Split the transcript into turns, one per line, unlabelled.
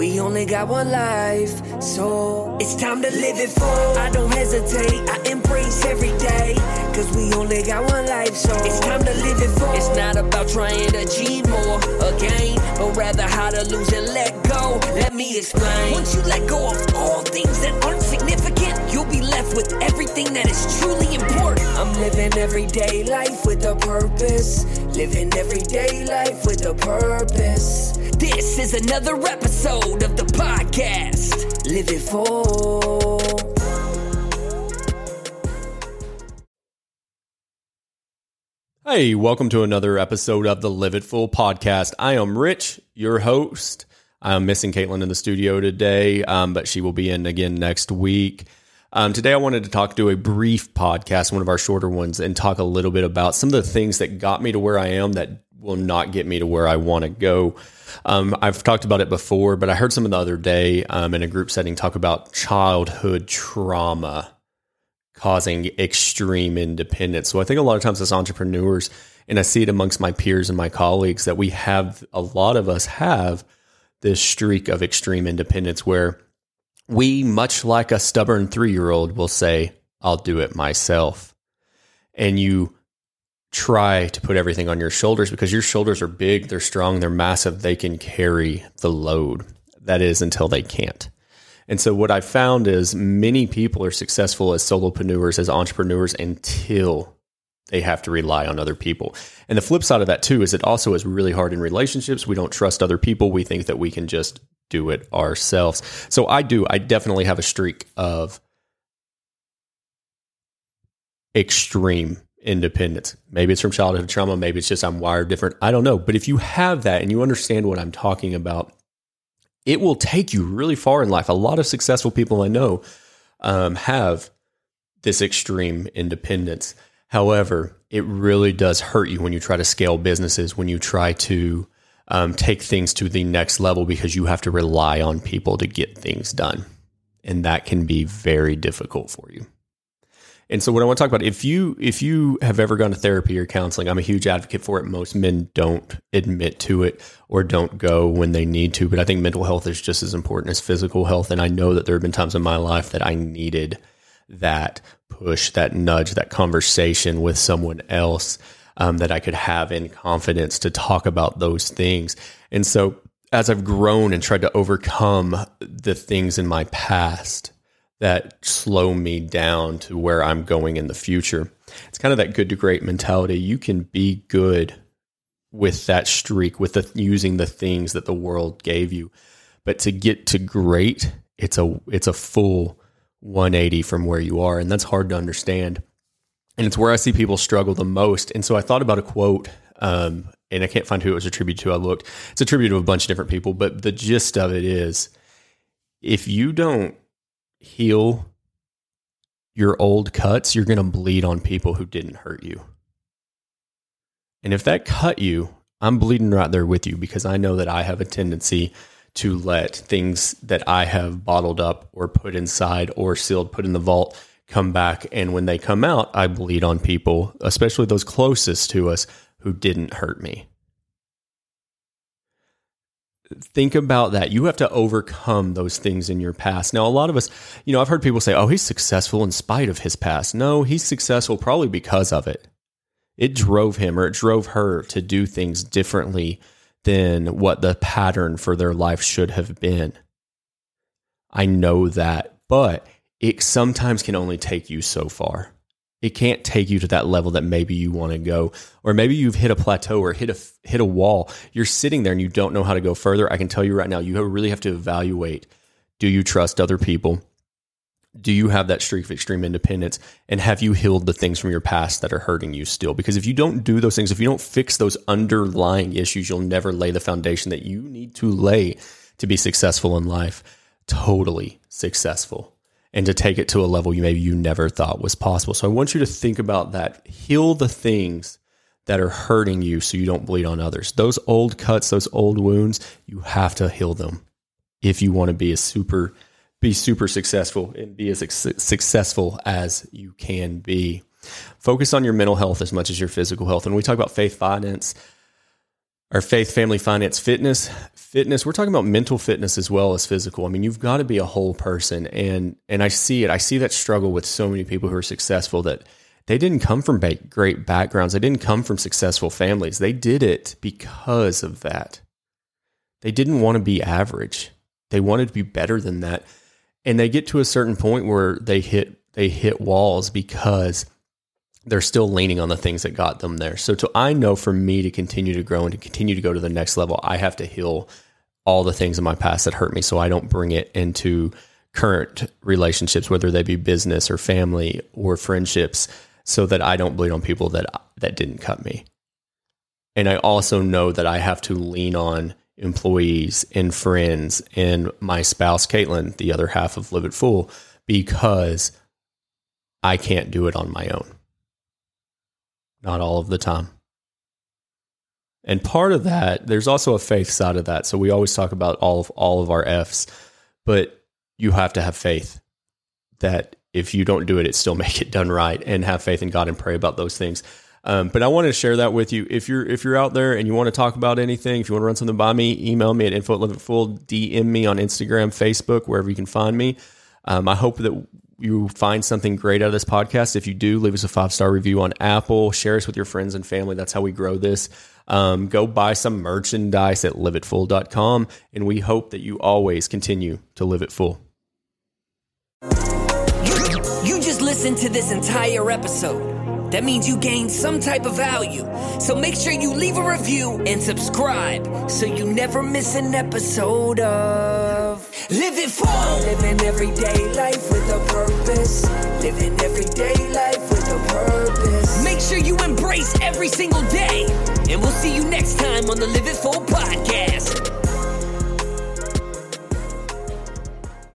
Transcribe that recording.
We only got one life, so it's time to live it full. I don't hesitate, I embrace every day. Cause we only got one life, so it's time to live it full. It's not about trying to achieve more again, but rather how to lose and let go. Let me explain. Once you let go of all things that aren't significant, you'll be left with everything that is truly important. I'm living everyday life with a purpose. Living everyday life with a purpose. This is another episode of the podcast. Live it full.
Hey, welcome to another episode of the Live It Full podcast. I am Rich, your host. I'm missing Caitlin in the studio today, um, but she will be in again next week. Um, today, I wanted to talk, do a brief podcast, one of our shorter ones, and talk a little bit about some of the things that got me to where I am that will not get me to where I want to go. Um, I've talked about it before, but I heard some of the other day um, in a group setting talk about childhood trauma causing extreme independence. So I think a lot of times as entrepreneurs, and I see it amongst my peers and my colleagues, that we have a lot of us have this streak of extreme independence where we, much like a stubborn three year old, will say, I'll do it myself. And you try to put everything on your shoulders because your shoulders are big, they're strong, they're massive, they can carry the load. That is until they can't. And so what I found is many people are successful as solopreneurs, as entrepreneurs until they have to rely on other people. And the flip side of that too is it also is really hard in relationships. We don't trust other people. We think that we can just do it ourselves. So I do. I definitely have a streak of extreme independence. Maybe it's from childhood trauma. Maybe it's just I'm wired different. I don't know. But if you have that and you understand what I'm talking about, it will take you really far in life. A lot of successful people I know um, have this extreme independence. However, it really does hurt you when you try to scale businesses, when you try to um, take things to the next level because you have to rely on people to get things done. And that can be very difficult for you. And so what I want to talk about, if you if you have ever gone to therapy or counseling, I'm a huge advocate for it. Most men don't admit to it or don't go when they need to, but I think mental health is just as important as physical health. And I know that there have been times in my life that I needed that push, that nudge, that conversation with someone else um, that I could have in confidence to talk about those things. And so as I've grown and tried to overcome the things in my past that slow me down to where I'm going in the future. It's kind of that good to great mentality. You can be good with that streak, with the, using the things that the world gave you, but to get to great, it's a it's a full 180 from where you are, and that's hard to understand. And it's where I see people struggle the most. And so I thought about a quote, um, and I can't find who it was attributed to. I looked; it's attributed to a bunch of different people, but the gist of it is, if you don't heal your old cuts, you're going to bleed on people who didn't hurt you. And if that cut you, I'm bleeding right there with you because I know that I have a tendency to let things that I have bottled up or put inside or sealed, put in the vault, come back. And when they come out, I bleed on people, especially those closest to us who didn't hurt me think about that. You have to overcome those things in your past. Now, a lot of us, you know, I've heard people say, oh, he's successful in spite of his past. No, he's successful probably because of it. It drove him or it drove her to do things differently than what the pattern for their life should have been. I know that, but it sometimes can only take you so far. It can't take you to that level that maybe you want to go or maybe you've hit a plateau or hit a hit a wall. You're sitting there and you don't know how to go further. I can tell you right now you really have to evaluate do you trust other people do you have that streak of extreme independence and have you healed the things from your past that are hurting you still because if you don't do those things if you don't fix those underlying issues you'll never lay the foundation that you need to lay to be successful in life totally successful and to take it to a level you maybe you never thought was possible. So I want you to think about that. Heal the things that are hurting you so you don't bleed on others. Those old cuts, those old wounds, you have to heal them if you want to be a super be super successful and be as successful as you can be. Focus on your mental health as much as your physical health. And we talk about faith finance, our faith, family, finance, fitness. Fitness, we're talking about mental fitness as well as physical. I mean, you've got to be a whole person. And and I see it. I see that struggle with so many people who are successful that they didn't come from great backgrounds. They didn't come from successful families. They did it because of that. They didn't want to be average. They wanted to be better than that. And they get to a certain point where they hit they hit walls because they're still leaning on the things that got them there. So to I know for me to continue to grow and to continue to go to the next level, I have to heal all the things in my past that hurt me so I don't bring it into current relationships whether they be business or family or friendships so that I don't bleed on people that that didn't cut me. And I also know that I have to lean on employees and friends and my spouse Caitlin, the other half of Live It Full, because I can't do it on my own not all of the time. And part of that, there's also a faith side of that. So we always talk about all of all of our F's, but you have to have faith that if you don't do it, it still make it done right and have faith in God and pray about those things. Um, but I wanted to share that with you. If you're if you're out there and you want to talk about anything, if you want to run something by me, email me at info at full, DM me on Instagram, Facebook, wherever you can find me. Um, I hope that you find something great out of this podcast. If you do, leave us a five star review on Apple, share us with your friends and family. That's how we grow this. Um, go buy some merchandise at liveitfull.com. And we hope that you always continue to live it full.
You just listened to this entire episode. That means you gained some type of value. So make sure you leave a review and subscribe so you never miss an episode of Live It Full. Living everyday life with a purpose. Living everyday life with a purpose. Make sure you embrace every single day. And we'll see you next time on the Live It Full podcast.